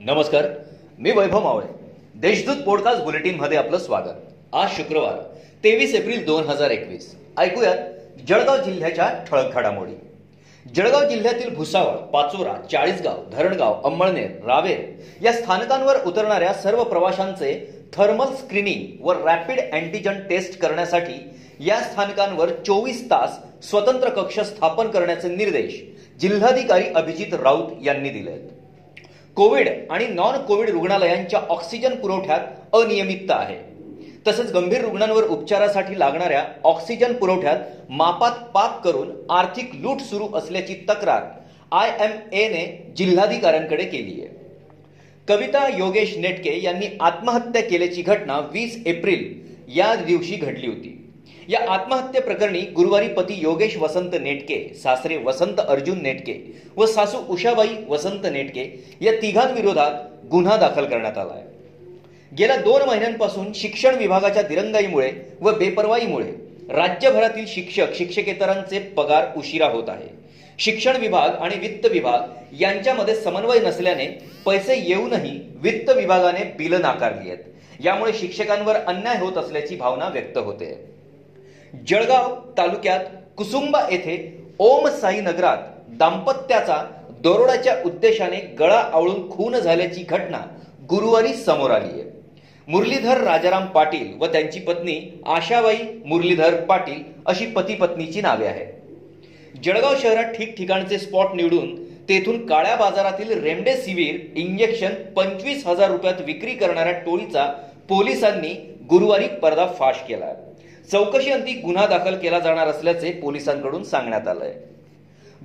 नमस्कार मी वैभव मावळे. देशदूत पॉडकास्ट बुलेटिनमध्ये आपलं स्वागत. आज शुक्रवार तेवीस एप्रिल दोन हजार एकवीस. ऐकूयात जळगाव जिल्ह्याच्या ठळक घडामोडी जळगाव जिल्ह्यातील भुसावळ पाचोरा चाळीसगाव धरणगाव अंमळनेर रावेर या स्थानकांवर उतरणाऱ्या सर्व प्रवाशांचे थर्मल स्क्रीनिंग व रॅपिड अँटीजन टेस्ट करण्यासाठी या स्थानकांवर चोवीस तास स्वतंत्र कक्ष स्थापन करण्याचे निर्देश जिल्हाधिकारी अभिजित राऊत यांनी दिले आहेत कोविड आणि नॉन कोविड रुग्णालयांच्या ऑक्सिजन पुरवठ्यात अनियमितता आहे. तसंच गंभीर रुग्णांवर उपचारासाठी लागणाऱ्या ऑक्सिजन पुरवठ्यात मापात पाप करून आर्थिक लूट सुरू असल्याची तक्रार आय एम एने जिल्हाधिकाऱ्यांकडे केली आहे. कविता योगेश नेटके यांनी आत्महत्या केल्याची घटना वीस एप्रिल या दिवशी घडली होती. या आत्महत्येप्रकरणी गुरुवारी पती योगेश वसंत नेटके सासरे वसंत अर्जुन नेटके व सासू उषाबाई वसंत नेटके या तिघांविरोधात गुन्हा दाखल करण्यात आला आहे गेल्या दोन महिन्यांपासून शिक्षण विभागाच्या दिरंगाईमुळे व बेपरवाईमुळे राज्यभरातील शिक्षक शिक्षकेतरांचे पगार उशिरा होत आहे. शिक्षण विभाग आणि वित्त विभाग यांच्यामध्ये समन्वय नसल्याने पैसे येऊनही वित्त विभागाने बिलं नाकारली आहेत. यामुळे शिक्षकांवर अन्याय होत असल्याची भावना व्यक्त होते. जळगाव तालुक्यात कुसुंबा येथे ओम साई नगरात दाम्पत्याचा दरोड्याच्या उद्देशाने गळा आवळून खून झाल्याची घटना गुरुवारी समोर आली आहे. मुरलीधर राजाराम पाटील व त्यांची पत्नी आशाबाई मुरलीधर पाटील अशी पती पत्नीची नावे आहेत. जळगाव शहरात ठिकठिकाणचे स्पॉट निवडून तेथून काळ्या बाजारातील रेमडेसिवीर इंजेक्शन पंचवीस हजार रुपयात विक्री करणाऱ्या टोळीचा पोलिसांनी गुरुवारी पर्दाफाश केला. चौकशी अंती गुन्हा दाखल केला जाणार असल्याचे पोलिसांकडून सांगण्यात आलंय.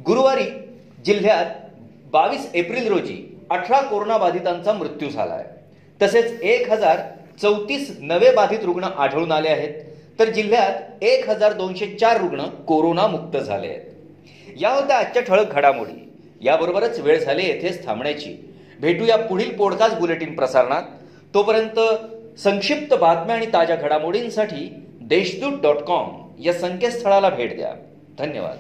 गुरुवारी जिल्ह्यात बावीस एप्रिल रोजी अठरा कोरोना बाधितांचा मृत्यू झाला आहे तसेच एक हजार चौतीस नवे बाधित रुग्ण आढळून आले आहेत. तर जिल्ह्यात एक हजार दोनशे चार रुग्ण कोरोना मुक्त झाले आहेत. या होत्या आजच्या ठळक घडामोडी. याबरोबरच वेळ झाली येथेच थांबण्याची. भेटूया पुढील पॉडकास्ट बुलेटिन प्रसारणात. तोपर्यंत संक्षिप्त बातम्या आणि ताज्या घडामोडींसाठी देशदूत डॉट कॉम या संकेतस्थळाला भेट द्या. धन्यवाद.